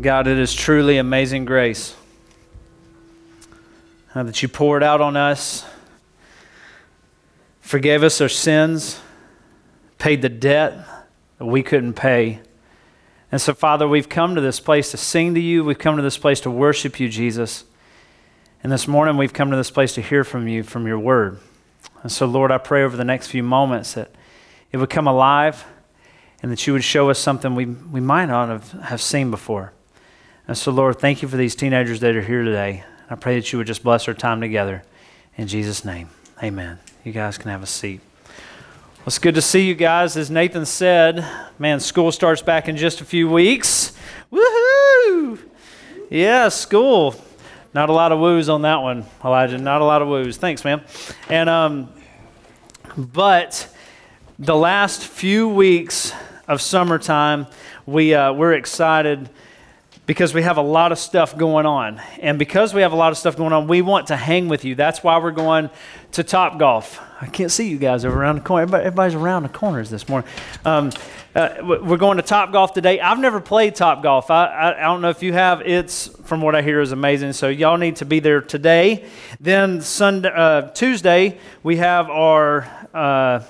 God, it is truly amazing grace uh, that you poured out on us, forgave us our sins, paid the debt that we couldn't pay. And so, Father, we've come to this place to sing to you. We've come to this place to worship you, Jesus. And this morning, we've come to this place to hear from you, from your word. And so, Lord, I pray over the next few moments that it would come alive and that you would show us something we, we might not have, have seen before. And so, Lord, thank you for these teenagers that are here today. I pray that you would just bless our time together. In Jesus' name, amen. You guys can have a seat. Well, it's good to see you guys. As Nathan said, man, school starts back in just a few weeks. Woohoo! Yeah, school. Not a lot of woos on that one, Elijah. Not a lot of woos. Thanks, man. And um, but the last few weeks of summertime, we uh, we're excited because we have a lot of stuff going on. And because we have a lot of stuff going on, we want to hang with you. That's why we're going to Top Golf. I can't see you guys over around the corner. Everybody, everybody's around the corners this morning. Um, uh, we're going to Top Golf today. I've never played Top Golf. I, I, I, don't know if you have. It's, from what I hear, is amazing. So y'all need to be there today. Then Sunday, uh, Tuesday, we have our uh,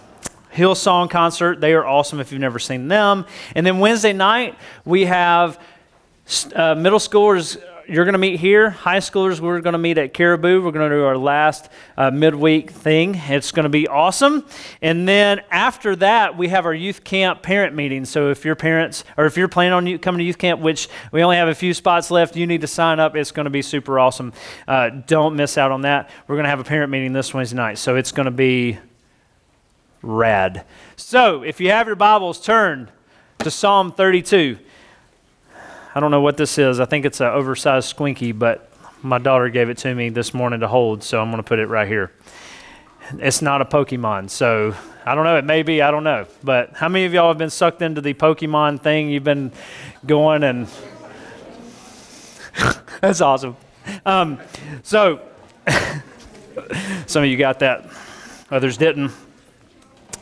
Hillsong concert. They are awesome if you've never seen them. And then Wednesday night, we have uh, middle schoolers, you're going to meet here. High schoolers, we're going to meet at Caribou. We're going to do our last uh, midweek thing. It's going to be awesome. And then after that, we have our youth camp parent meeting. So if your parents, or if you're planning on coming to youth camp, which we only have a few spots left, you need to sign up. It's going to be super awesome. Uh, don't miss out on that. We're going to have a parent meeting this Wednesday night. So it's going to be rad. So if you have your Bibles, turn to Psalm 32. I don't know what this is. I think it's an oversized squinky, but my daughter gave it to me this morning to hold, so I'm going to put it right here. It's not a Pokemon, so I don't know. It may be. I don't know. But how many of y'all have been sucked into the Pokemon thing? You've been going and that's awesome. Um, so some of you got that, others didn't.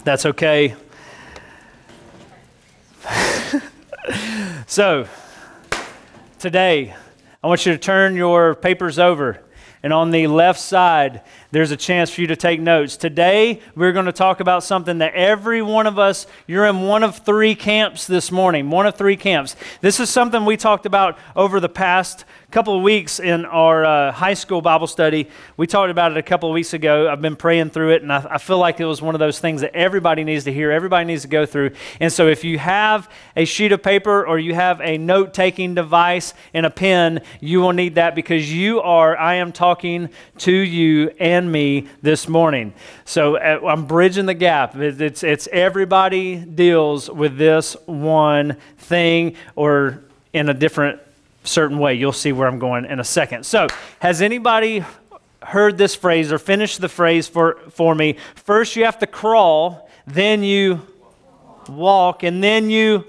That's okay. so today, I want you to turn your papers over. And on the left side, there's a chance for you to take notes. Today, we're going to talk about something that every one of us, you're in one of three camps this morning, one of three camps. This is something we talked about over the past couple of weeks in our uh, high school Bible study. We talked about it a couple of weeks ago. I've been praying through it, and I, I, feel like it was one of those things that everybody needs to hear, everybody needs to go through. And so, if you have a sheet of paper or you have a note taking device and a pen, you will need that because you are, I am talking to you and me this morning. So, uh, I'm bridging the gap. It's, it's everybody deals with this one thing or in a different certain way. You'll see where I'm going in a second. So, has anybody heard this phrase or finished the phrase for, for me? First, you have to crawl, then you walk, and then you.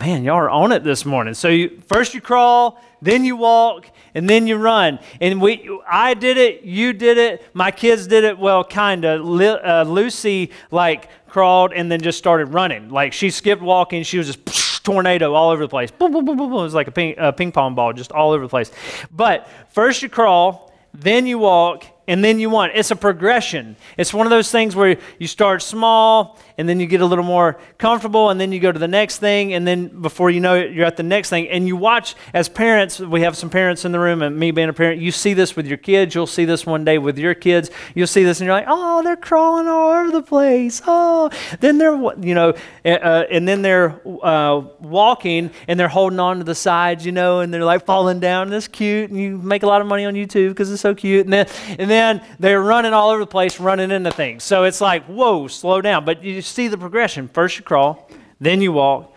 Man, y'all are on it this morning. So, you, first you crawl, then you walk, and then you run. And we, I did it, you did it, my kids did it. Well, kind of. Uh, Lucy like crawled and then just started running. Like she skipped walking, she was just tornado all over the place. Boom, boom, boom, boom, boom. It was like a ping, a ping pong ball just all over the place. But first you crawl, then you walk, and then you want. It's a progression. It's one of those things where you start small and then you get a little more comfortable and then you go to the next thing and then before you know it you're at the next thing. And you watch as parents we have some parents in the room and me being a parent you see this with your kids. You'll see this one day with your kids. You'll see this and you're like oh they're crawling all over the place. Oh. Then they're you know uh, and then they're uh, walking and they're holding on to the sides you know and they're like falling down and it's cute and you make a lot of money on youtube because it's so cute. And then and then they're running all over the place running into things. So it's like whoa slow down. But you see the progression. First you crawl, then you walk,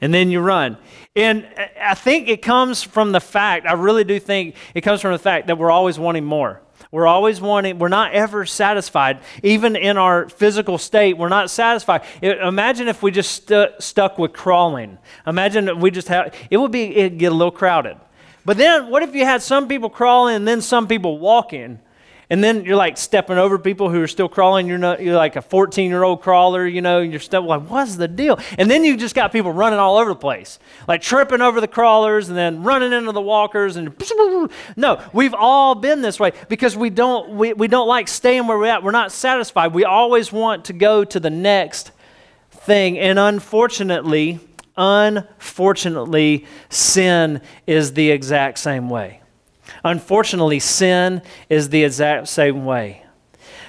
and then you run. And I think it comes from the fact, I really do think it comes from the fact that we're always wanting more. We're always wanting, we're not ever satisfied. Even in our physical state, we're not satisfied. imagine if we just stu- stuck with crawling. Imagine if we just had, it would be, it'd get a little crowded. But then what if you had some people crawling and then some people walking? And then you're like stepping over people who are still crawling. You're not, you're like a 14 year old crawler, you know, and you're like, what's the deal? And then you just got people running all over the place, like tripping over the crawlers and then running into the walkers. And no, we've all been this way because we don't, we, we don't like staying where we're at. We're not satisfied. We always want to go to the next thing. And unfortunately, unfortunately, sin is the exact same way. Unfortunately, sin is the exact same way.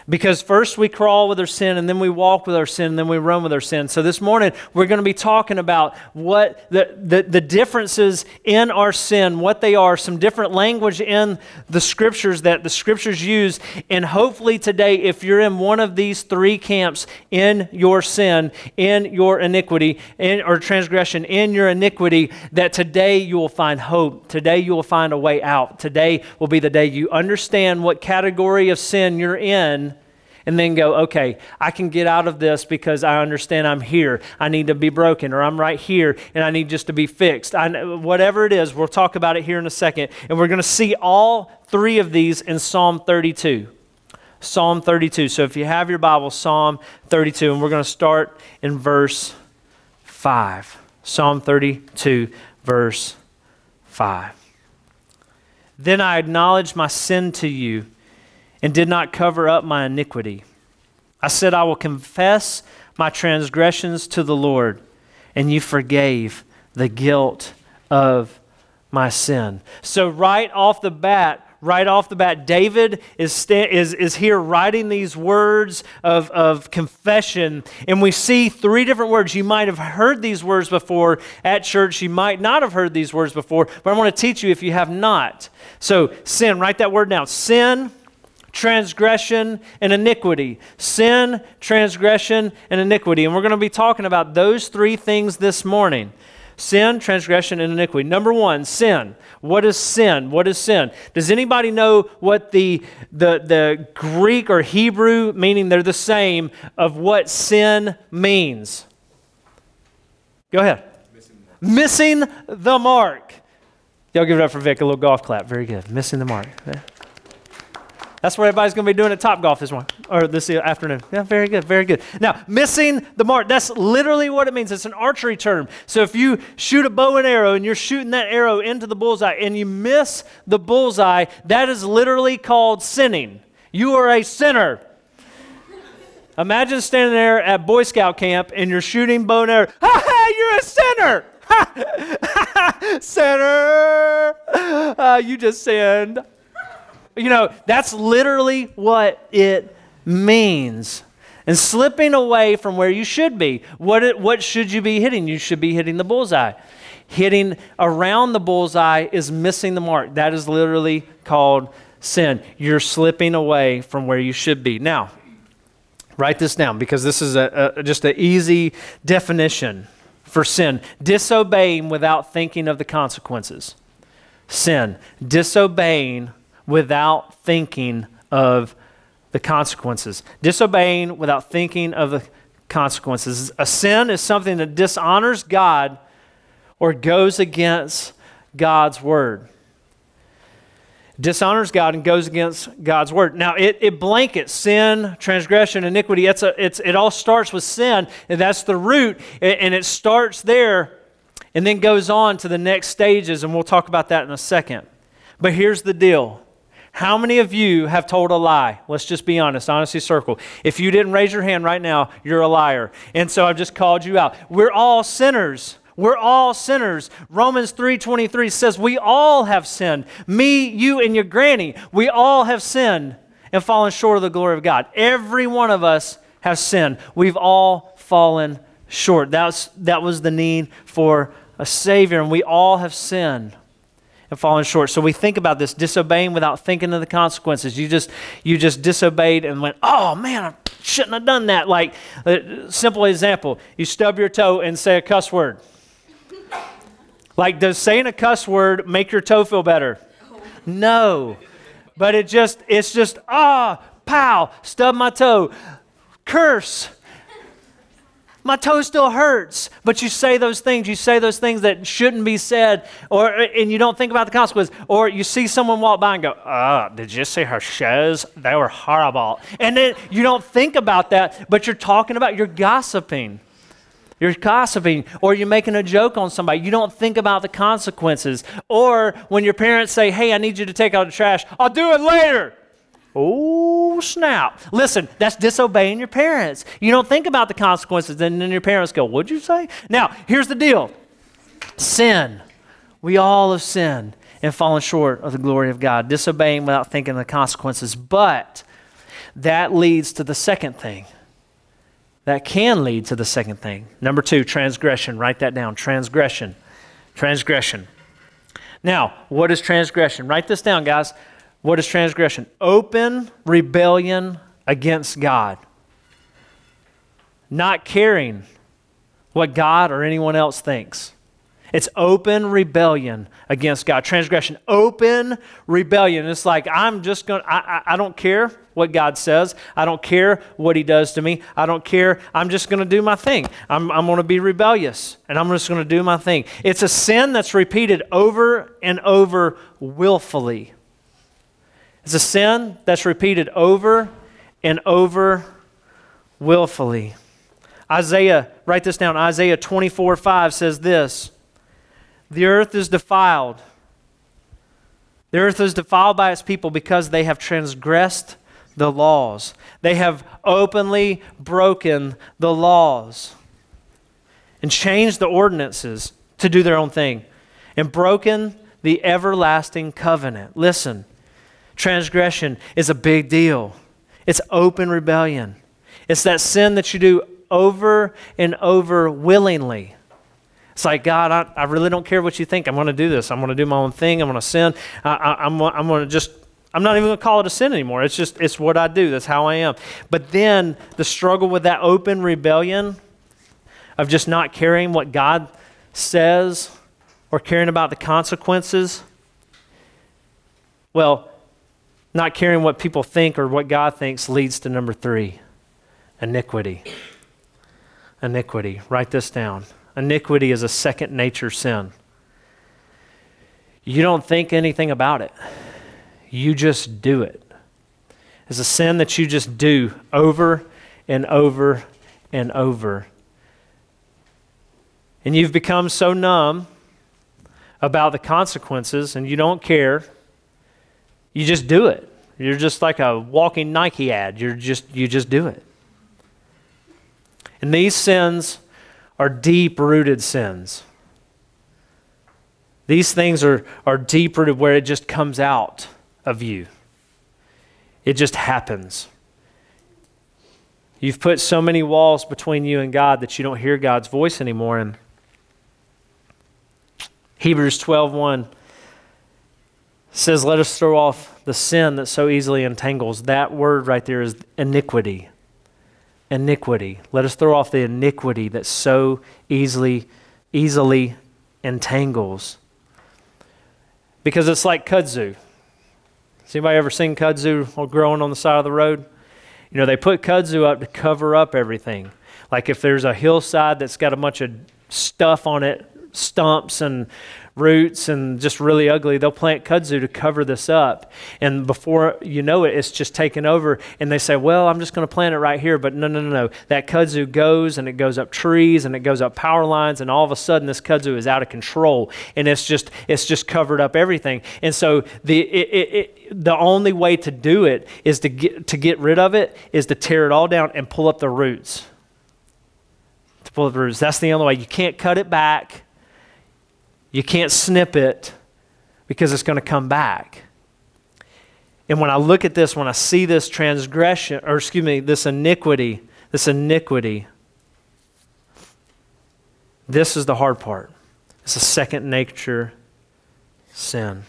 Because first we crawl with our sin, and then we walk with our sin, and then we run with our sin. So this morning we're going to be talking about what the, the, the, differences in our sin, what they are, some different language in the scriptures that the scriptures use. And hopefully today, if you're in one of these three camps in your sin, in your iniquity, in or transgression, in your iniquity, that today you will find hope. Today you will find a way out. Today will be the day you understand what category of sin you're in and then go, okay, I can get out of this because I understand I'm here. I need to be broken, or I'm right here and I need just to be fixed. I, whatever it is, we'll talk about it here in a second. And we're going to see all three of these in Psalm 32. Psalm 32. So if you have your Bible, Psalm 32, and we're going to start in verse 5. Psalm 32, verse 5. Then I acknowledge my sin to you and did not cover up my iniquity. I said, I will confess my transgressions to the Lord, and you forgave the guilt of my sin. So, right off the bat, right off the bat, David is, is, is here writing these words of, of confession. And we see three different words. You might have heard these words before at church. You might not have heard these words before, but I want to teach you if you have not. So, sin, write that word down. Sin, transgression, and iniquity. Sin, transgression, and iniquity. And we're going to be talking about those three things this morning sin, transgression, and iniquity. Number one, sin. What is sin? What is sin? Does anybody know what the, the, the Greek or Hebrew, meaning they're the same, of what sin means? Go ahead. Missing, Missing the mark. Y'all give it up for Vic, a little golf clap. Very good. Missing the mark. That's what everybody's going to be doing at Top Golf this morning or this afternoon. Yeah, very good, very good. Now, missing the mark, that's literally what it means. It's an archery term. So if you shoot a bow and arrow and you're shooting that arrow into the bullseye and you miss the bullseye, that is literally called sinning. You are a sinner. Imagine standing there at Boy Scout camp and you're shooting bow and arrow. Ha ha, you're a sinner. Ha ha! sinner. Uh, you just sinned. You know, that's literally what it means. And slipping away from where you should be. What, it, what should you be hitting? You should be hitting the bullseye. Hitting around the bullseye is missing the mark. That is literally called sin. You're slipping away from where you should be. Now, write this down because this is a, a, just an easy definition for sin disobeying without thinking of the consequences. Sin, disobeying without thinking of the consequences. Disobeying without thinking of the consequences. A sin is something that dishonors God or goes against God's word. Dishonors God and goes against God's word. Now, it, it blankets sin, transgression, iniquity. It's a, it's, it all starts with sin, and that's the root, and it starts there and then goes on to the next stages, and we'll talk about that in a second. But here's the deal how many of you have told a lie? Let's just be honest, honesty circle. If you didn't raise your hand right now, you're a liar. And so I've just called you out. We're all sinners. We're all sinners. Romans 3:23 says we all have sinned. Me, you and your granny, we all have sinned and fallen short of the glory of God. Every one of us has sinned. We've all fallen short. That's that was the need for a savior and we all have sinned and fallen short. So we think about this disobeying without thinking of the consequences. You just you just disobeyed and went, "Oh man, I shouldn't have done that." Like a simple example, you stub your toe and say a cuss word. Like does saying a cuss word make your toe feel better? No. But it just it's just ah, pow, stub my toe. Curse. My toe still hurts. But you say those things, you say those things that shouldn't be said, or and you don't think about the consequences. Or you see someone walk by and go, oh, did you see her shoes? They were horrible. And then you don't think about that, but you're talking about, you're gossiping. You're gossiping, or you're making a joke on somebody. You don't think about the consequences. Or when your parents say, Hey, I need you to take out the trash, I'll do it later. Oh, snap. Listen, that's disobeying your parents. You don't think about the consequences, and then your parents go, What'd you say? Now, here's the deal sin. We all have sinned and fallen short of the glory of God, disobeying without thinking of the consequences. But that leads to the second thing. That can lead to the second thing. Number two, transgression. Write that down. Transgression. Transgression. Now, what is transgression? Write this down, guys. What is transgression? Open rebellion against God. Not caring what God or anyone else thinks. It's open rebellion against God. Transgression, open rebellion. It's like, I'm just going to, I, I don't care what God says. I don't care what He does to me. I don't care. I'm just going to do my thing. I'm, I'm going to be rebellious and I'm just going to do my thing. It's a sin that's repeated over and over willfully. It's a sin that's repeated over and over willfully. Isaiah, write this down. Isaiah 24 5 says this The earth is defiled. The earth is defiled by its people because they have transgressed the laws. They have openly broken the laws and changed the ordinances to do their own thing and broken the everlasting covenant. Listen, transgression is a big deal. It's open rebellion. It's that sin that you do over and over willingly. It's like, God, I, I really don't care what you think. I'm going to do this. I'm going to do my own thing. I'm going to sin. I, I, I'm, I'm going to just, I'm not even going to call it a sin anymore. It's just, it's what I do. That's how I am. But then the struggle with that open rebellion of just not caring what God says or caring about the consequences. Well, not caring what people think or what God thinks leads to number three iniquity. Iniquity. Write this down. Iniquity is a second nature sin. You don't think anything about it, you just do it. It's a sin that you just do over and over and over. And you've become so numb about the consequences and you don't care you just do it. You're just like a walking Nike ad. You're just you just do it. And these sins are deep rooted sins. These things are, are deep rooted where it just comes out of you. It just happens. You've put so many walls between you and God that you don't hear God's voice anymore. And Hebrews 12 1 says, Let us throw off the sin that so easily entangles. That word right there is iniquity. Iniquity. Let us throw off the iniquity that so easily, easily entangles. Because it's like kudzu. Has anybody ever seen kudzu growing on the side of the road? You know, they put kudzu up to cover up everything. Like if there's a hillside that's got a bunch of stuff on it, stumps and roots and just really ugly. They'll plant kudzu to cover this up. And before you know it, it's just taken over. And they say, well, I'm just going to plant it right here. But no, no, no, no. That kudzu goes and it goes up trees and it goes up power lines. And all of a sudden, this kudzu is out of control. And it's just, it's just covered up everything. And so the, it, it, it, the only way to do it is to get, to get rid of it is to tear it all down and pull up the roots. To pull up the roots. That's the only way. You can't cut it back. You can't snip it because it's going to come back. And when I look at this, when I see this transgression, or excuse me, this iniquity, this iniquity, this is the hard part. It's a second nature sin. And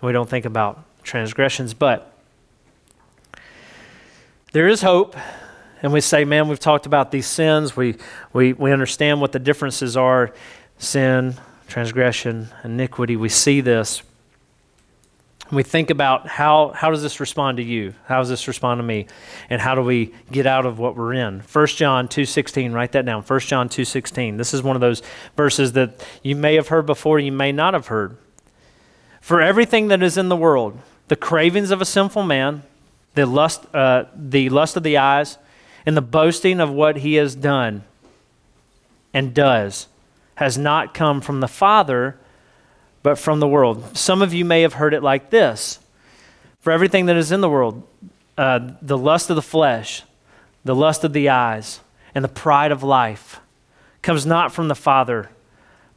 we don't think about transgressions, but there is hope. And we say, man, we've talked about these sins. We, we, we understand what the differences are sin, transgression, iniquity. We see this. We think about how, how does this respond to you? How does this respond to me? And how do we get out of what we're in? 1 John 2.16, write that down. 1 John 2.16. This is one of those verses that you may have heard before, you may not have heard. For everything that is in the world, the cravings of a sinful man, the lust, uh, the lust of the eyes, and the boasting of what he has done and does, has not come from the Father, but from the world. Some of you may have heard it like this For everything that is in the world, uh, the lust of the flesh, the lust of the eyes, and the pride of life comes not from the Father,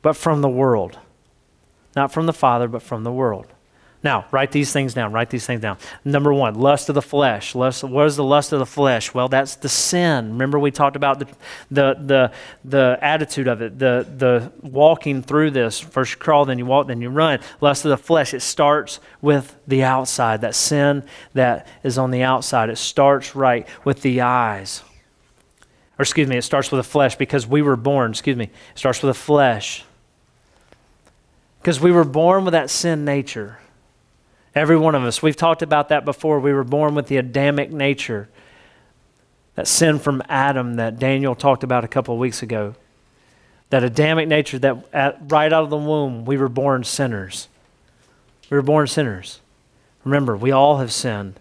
but from the world. Not from the Father, but from the world. Now, write these things down. Write these things down. Number one, lust of the flesh. Lust, what is the lust of the flesh? Well, that's the sin. Remember, we talked about the, the, the, the attitude of it, the, the walking through this. First you crawl, then you walk, then you run. Lust of the flesh, it starts with the outside. That sin that is on the outside, it starts right with the eyes. Or, excuse me, it starts with the flesh because we were born, excuse me, it starts with the flesh. Because we were born with that sin nature. Every one of us. We've talked about that before. We were born with the Adamic nature, that sin from Adam that Daniel talked about a couple of weeks ago. That Adamic nature that at, right out of the womb, we were born sinners. We were born sinners. Remember, we all have sinned.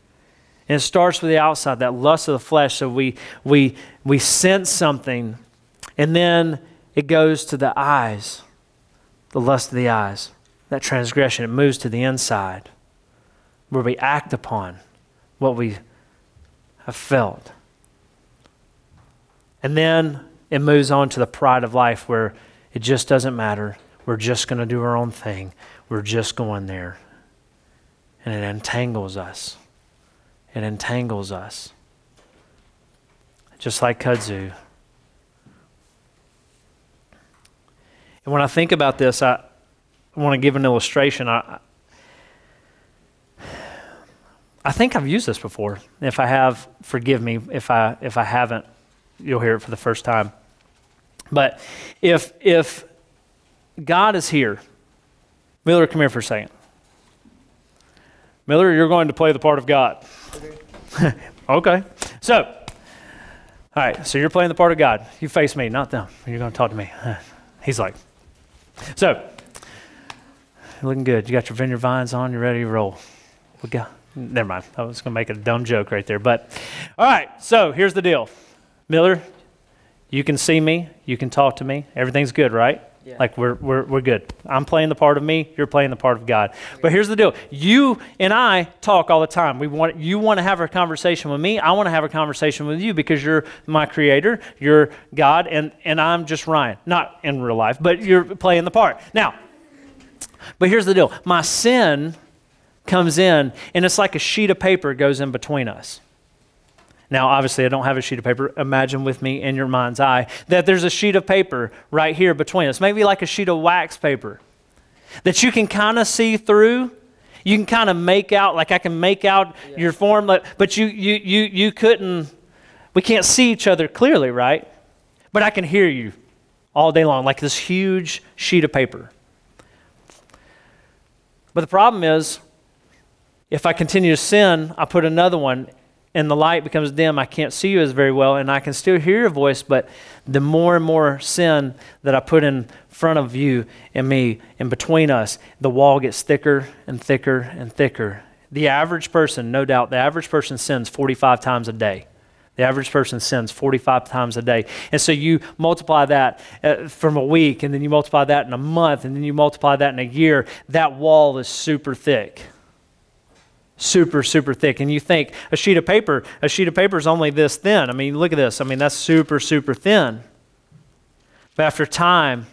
And it starts with the outside, that lust of the flesh. So we, we, we sense something, and then it goes to the eyes, the lust of the eyes, that transgression. It moves to the inside where we act upon what we have felt. And then it moves on to the pride of life where it just doesn't matter. We're just going to do our own thing. We're just going there. And it entangles us. It entangles us. Just like kudzu. And when I think about this, I, want to give an illustration. I, I think I've used this before. If I have, forgive me. If I if I haven't, you'll hear it for the first time. But if if God is here, Miller, come here for a second. Miller, you're going to play the part of God. okay. okay. So, all right. So you're playing the part of God. You face me, not them. You're going to talk to me. He's like, so. Looking good. You got your vineyard vines on. You're ready to roll? We got. Never mind. I was going to make a dumb joke right there. But, all right. So here's the deal Miller, you can see me. You can talk to me. Everything's good, right? Yeah. Like we're, we're, we're good. I'm playing the part of me. You're playing the part of God. But here's the deal. You and I talk all the time. We want, you want to have a conversation with me. I want to have a conversation with you because you're my creator. You're God. And, and I'm just Ryan. Not in real life, but you're playing the part. Now, but here's the deal. My sin comes in, and it's like a sheet of paper goes in between us. Now, obviously, I don't have a sheet of paper. Imagine with me in your mind's eye that there's a sheet of paper right here between us, maybe like a sheet of wax paper that you can kind of see through. You can kind of make out, like I can make out yeah. your form, but you, you, you, you couldn't, we can't see each other clearly, right? But I can hear you all day long, like this huge sheet of paper. But the problem is, if I continue to sin, I put another one and the light becomes dim. I can't see you as very well, and I can still hear your voice, but the more and more sin that I put in front of you and me and between us, the wall gets thicker and thicker and thicker. The average person, no doubt, the average person sins 45 times a day. The average person sins 45 times a day. And so you multiply that uh, from a week, and then you multiply that in a month, and then you multiply that in a year. That wall is super thick super, super thick. And you think a sheet of paper, a sheet of paper is only this thin. I mean, look at this. I mean, that's super, super thin. But after time,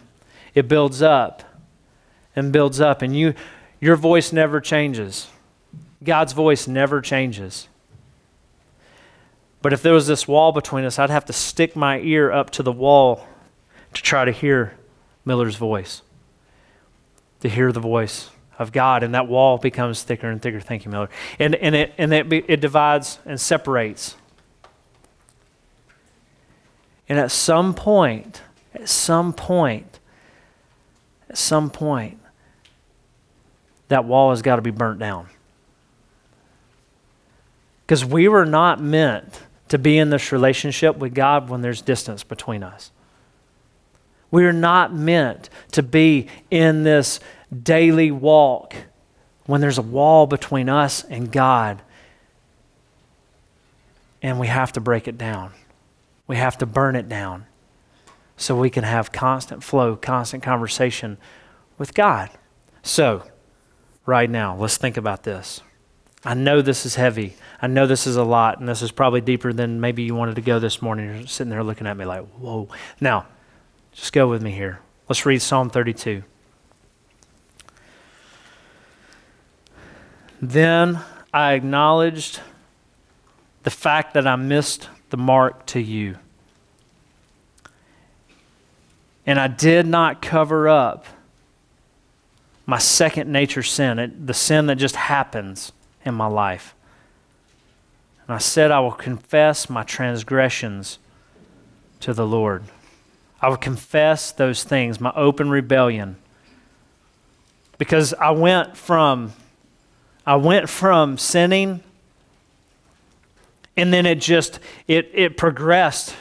it builds up and builds up, and you, your voice never changes. God's voice never changes. But if there was this wall between us, I'd have to stick my ear up to the wall to try to hear Miller's voice, to hear the voice of God, and that wall becomes thicker and thicker. Thank you, Miller. And, and, it, and it, it divides and separates. And at some point, at some point, at some point, that wall has got to be burnt down. Because we were not meant to be in this relationship with God when there's distance between us. We are not meant to be in this daily walk when there's a wall between us and God. And we have to break it down. We have to burn it down so we can have constant flow, constant conversation with God. So, right now, let's think about this. I know this is heavy. I know this is a lot, and this is probably deeper than maybe you wanted to go this morning. You're sitting there looking at me like, whoa. Now, just go with me here. Let's read Psalm 32. Then I acknowledged the fact that I missed the mark to you. And I did not cover up my second nature sin, it, the sin that just happens in my life. And I said, I will confess my transgressions to the Lord. I will confess those things, my open rebellion. Because I went from I went from sinning and then it just it it progressed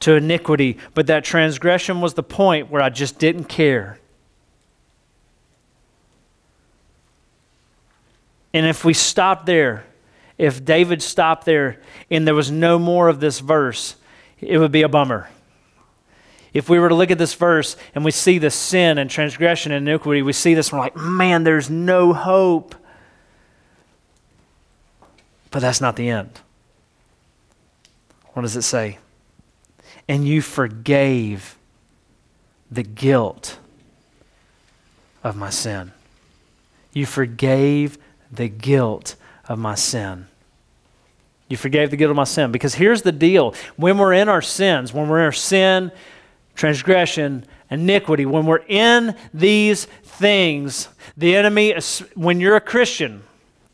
to iniquity. But that transgression was the point where i just didn't care. And if we stopped there if david stopped there and there was no more of this verse it would be a bummer. If we were to look at this verse and we see the sin and transgression and iniquity we see this and we're like man there's no hope but that's not the end what does it say? And you forgave the guilt of my sin. You forgave the guilt of my sin. You forgave the guilt of my sin. Because here's the deal when we're in our sins, when we're in our sin, transgression, iniquity, when we're in these things, the enemy, when you're a Christian,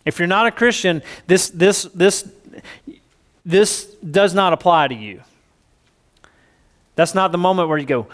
if you're not a Christian, this, this, this, this does not apply to you. That's not the moment where you go,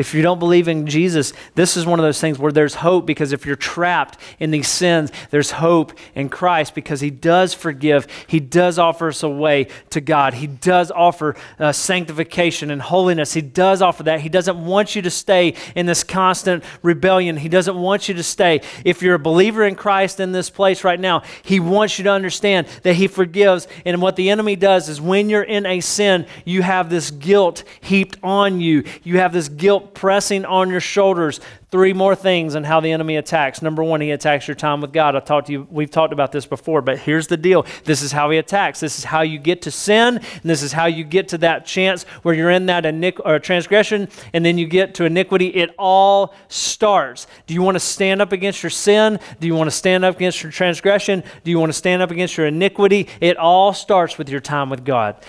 if you don't believe in Jesus, this is one of those things where there's hope because if you're trapped in these sins, there's hope in Christ because He does forgive. He does offer us a way to God. He does offer uh, sanctification and holiness. He does offer that. He doesn't want you to stay in this constant rebellion. He doesn't want you to stay. If you're a believer in Christ in this place right now, He wants you to understand that He forgives. And what the enemy does is when you're in a sin, you have this guilt heaped on you. You have this guilt pressing on your shoulders. Three more things on how the enemy attacks. Number one, he attacks your time with God. I talked to you, we've talked about this before, but here's the deal. This is how he attacks. This is how you get to sin, and this is how you get to that chance where you're in that iniqu- or transgression, and then you get to iniquity. It all starts. Do you want to stand up against your sin? Do you want to stand up against your transgression? Do you want to stand up against your iniquity? It all starts with your time with God.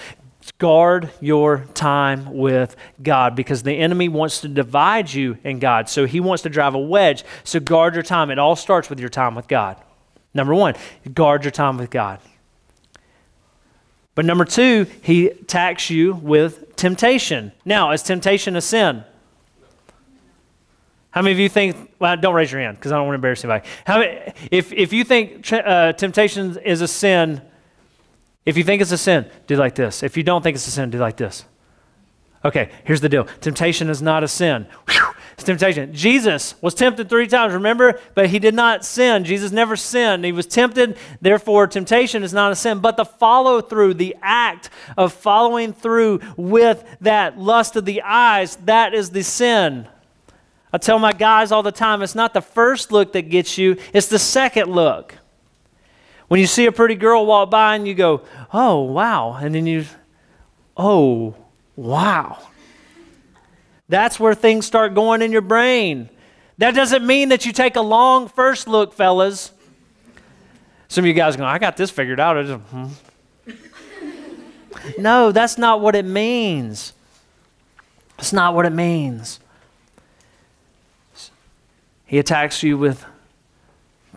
Guard your time with God because the enemy wants to divide you and God. So he wants to drive a wedge. So guard your time. It all starts with your time with God. Number one, guard your time with God. But number two, he attacks you with temptation. Now, is temptation a sin? How many of you think, well, don't raise your hand because I don't want to embarrass anybody. How many, if, if you think uh, temptation is a sin, if you think it's a sin, do like this. If you don't think it's a sin, do like this. Okay, here's the deal temptation is not a sin. Whew, it's temptation. Jesus was tempted three times, remember? But he did not sin. Jesus never sinned. He was tempted, therefore, temptation is not a sin. But the follow through, the act of following through with that lust of the eyes, that is the sin. I tell my guys all the time it's not the first look that gets you, it's the second look. When you see a pretty girl walk by and you go, oh, wow. And then you, oh, wow. That's where things start going in your brain. That doesn't mean that you take a long first look, fellas. Some of you guys go, I got this figured out. Just, hmm. no, that's not what it means. That's not what it means. He attacks you with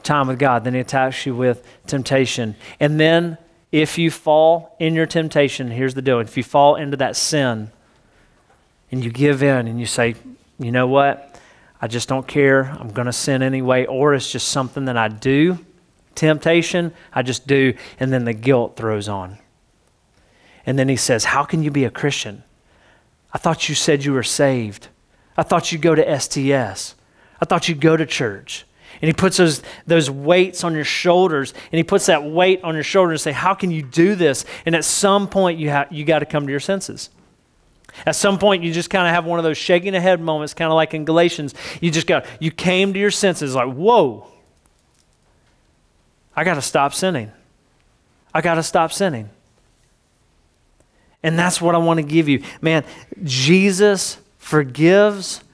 time with God. Then he attacks you with temptation. And then if you fall in your temptation, here's the deal. If you fall into that sin and you give in and you say, you know what? I just don't care. I'm going to sin anyway. Or it's just something that I do temptation, I just do, and then the guilt throws on. And then he says, How can you be a Christian? I thought you said you were saved. I thought you'd go to STS. I thought you'd go to church. And he puts those, those weights on your shoulders, and he puts that weight on your shoulder and say, How can you do this? And at some point, you, have, you got to come to your senses. At some point, you just kind of have one of those shaking the head moments, kind of like in Galatians. You just got, you came to your senses like, Whoa, I got to stop sinning. I got to stop sinning. And that's what I want to give you. Man, Jesus forgives, or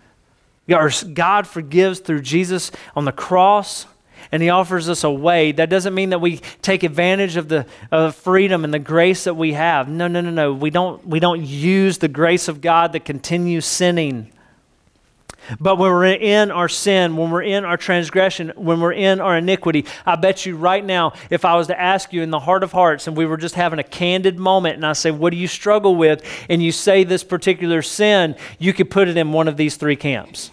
God forgives through Jesus on the cross, and He offers us a way. That doesn't mean that we take advantage of the, of freedom and the grace that we have. No, no, no, no. We don't, we don't use the grace of God to continue sinning. But when we're in our sin, when we're in our transgression, when we're in our iniquity, I bet you right now, if I was to ask you in the heart of hearts and we were just having a candid moment and I say, What do you struggle with? And you say this particular sin, you could put it in one of these three camps.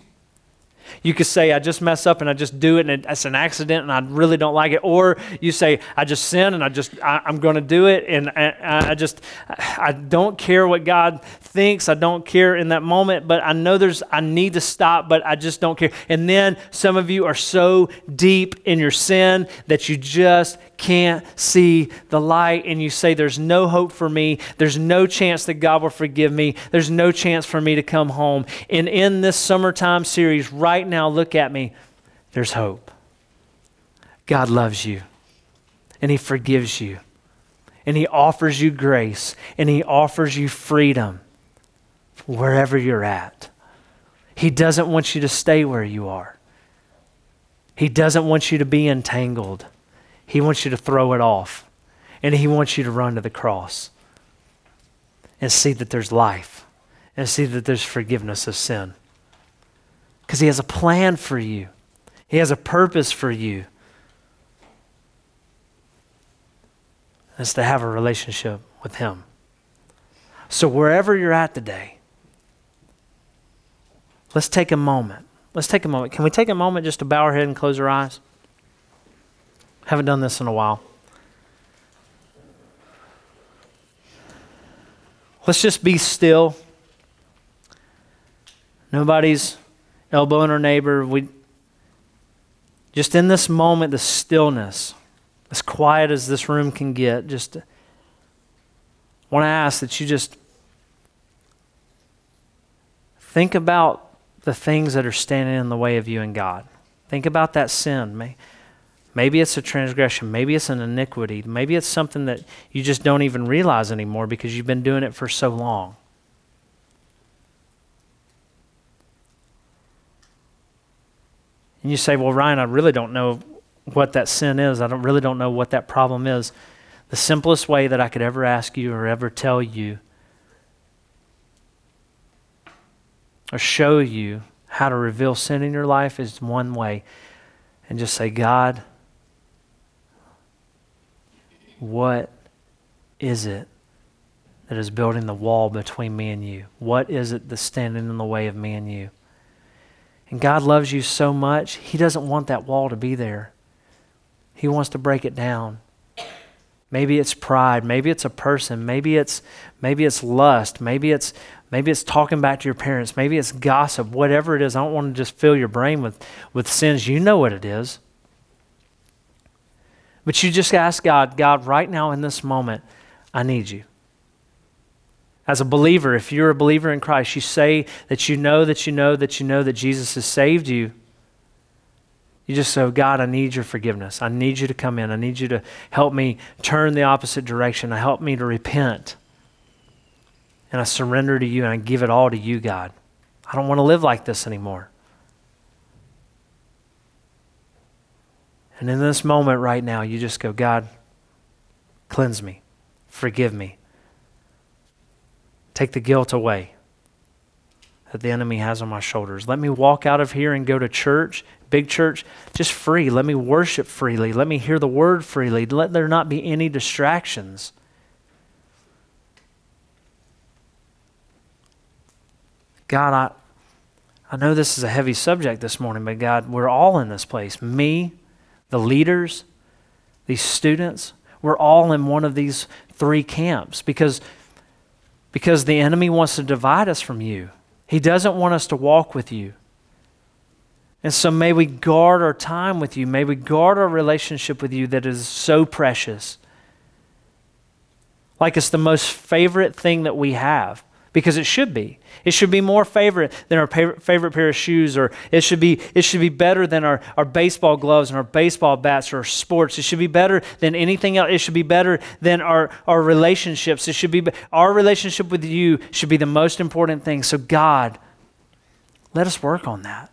You could say, I just mess up and I just do it and it's an accident and I really don't like it. Or you say, I just sin and I just, I, am going to do it and I, I just, I don't care what God thinks. I don't care in that moment, but I know there's, I need to stop, but I just don't care. And then some of you are so deep in your sin that you just can't see the light and you say, There's no hope for me. There's no chance that God will forgive me. There's no chance for me to come home. And in this summertime series, right now, look at me. There's hope. God loves you and He forgives you and He offers you grace and He offers you freedom wherever you're at. He doesn't want you to stay where you are. He doesn't want you to be entangled. He wants you to throw it off. And He wants you to run to the cross and see that there's life and see that there's forgiveness of sin. Because He has a plan for you, He has a purpose for you. It's to have a relationship with Him. So, wherever you're at today, let's take a moment. Let's take a moment. Can we take a moment just to bow our head and close our eyes? Haven't done this in a while. Let's just be still. Nobody's elbowing our neighbor. We just in this moment, the stillness, as quiet as this room can get, just want to ask that you just think about the things that are standing in the way of you and God. Think about that sin. May, Maybe it's a transgression. Maybe it's an iniquity. Maybe it's something that you just don't even realize anymore because you've been doing it for so long. And you say, Well, Ryan, I really don't know what that sin is. I don't really don't know what that problem is. The simplest way that I could ever ask you or ever tell you or show you how to reveal sin in your life is one way. And just say, God, what is it that is building the wall between me and you? What is it that's standing in the way of me and you? And God loves you so much, He doesn't want that wall to be there. He wants to break it down. Maybe it's pride, maybe it's a person, maybe it's maybe it's lust, maybe it's maybe it's talking back to your parents, maybe it's gossip, whatever it is. I don't want to just fill your brain with with sins. You know what it is. But you just ask God, God, right now in this moment, I need you. As a believer, if you're a believer in Christ, you say that you know that you know that you know that Jesus has saved you. You just say, oh, God, I need your forgiveness. I need you to come in. I need you to help me turn the opposite direction. I help me to repent. And I surrender to you and I give it all to you, God. I don't want to live like this anymore. And in this moment right now, you just go, God, cleanse me, forgive me, take the guilt away that the enemy has on my shoulders. Let me walk out of here and go to church, big church, just free. Let me worship freely. Let me hear the word freely. Let there not be any distractions. God, I, I know this is a heavy subject this morning, but God, we're all in this place. Me, the leaders, these students, we're all in one of these three camps because, because the enemy wants to divide us from you. He doesn't want us to walk with you. And so may we guard our time with you. May we guard our relationship with you that is so precious. Like it's the most favorite thing that we have because it should be. It should be more favorite than our favorite pair of shoes, or it should be, it should be better than our, our baseball gloves and our baseball bats or sports. It should be better than anything else. It should be better than our, our relationships. It should be our relationship with you should be the most important thing. So, God, let us work on that.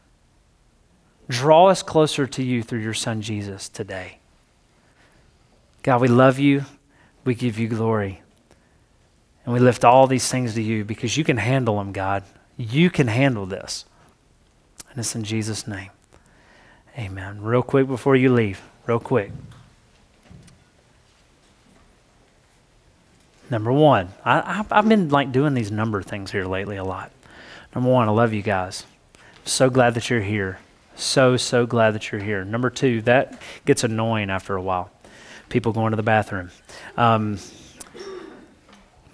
Draw us closer to you through your son Jesus today. God, we love you. We give you glory. And we lift all these things to you because you can handle them, God. You can handle this. And it's in Jesus' name. Amen. Real quick before you leave, real quick. Number one, I, have been like doing these number things here lately a lot. Number one, I love you guys. So glad that you're here. So, so glad that you're here. Number two, that gets annoying after a while. People going to the bathroom. Um,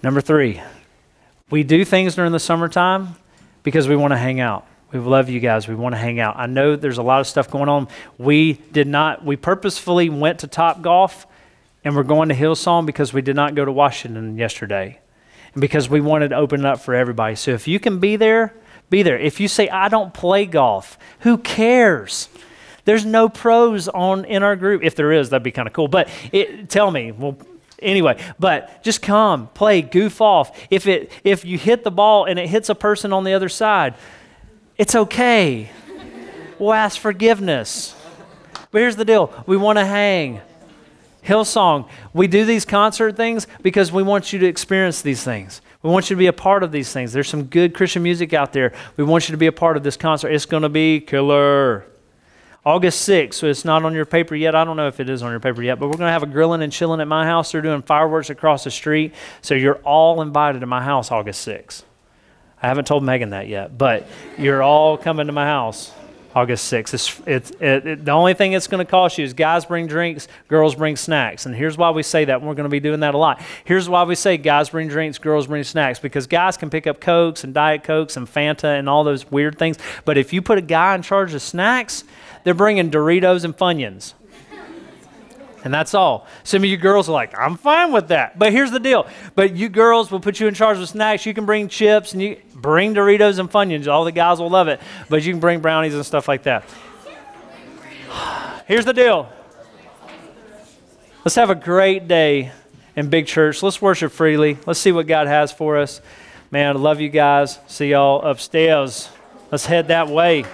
number three, we do things during the summertime because we want to hang out. We love you guys. We want to hang out. I know there's a lot of stuff going on. We did not, we purposefully went to Top Golf and we're going to Hillsong because we did not go to Washington yesterday and because we wanted to open it up for everybody. So if you can be there, be there. If you say, I don't play golf, who cares? There's no pros on in our group. If there is, that'd be kind of cool. But it, tell me, well, anyway, but just come, play, goof off. If it if you hit the ball and it hits a person on the other side, it's okay. we'll ask forgiveness. But here's the deal: we want to hang. Hillsong, we do these concert things because we want you to experience these things. We want you to be a part of these things. There's some good Christian music out there. We want you to be a part of this concert. It's going to be killer. August 6th, so it's not on your paper yet. I don't know if it is on your paper yet, but we're going to have a grilling and chilling at my house. They're doing fireworks across the street. So you're all invited to my house August 6th. I haven't told Megan that yet, but you're all coming to my house. August 6th. It's, it's, it, it, the only thing it's going to cost you is guys bring drinks, girls bring snacks. And here's why we say that. We're going to be doing that a lot. Here's why we say guys bring drinks, girls bring snacks. Because guys can pick up Cokes and Diet Cokes and Fanta and all those weird things. But if you put a guy in charge of snacks, they're bringing Doritos and Funyuns. And that's all. Some of you girls are like, I'm fine with that. But here's the deal. But you girls will put you in charge of snacks. You can bring chips and you bring Doritos and Funyuns. All the guys will love it. But you can bring brownies and stuff like that. Here's the deal. Let's have a great day in Big Church. Let's worship freely. Let's see what God has for us. Man, I love you guys. See y'all upstairs. Let's head that way.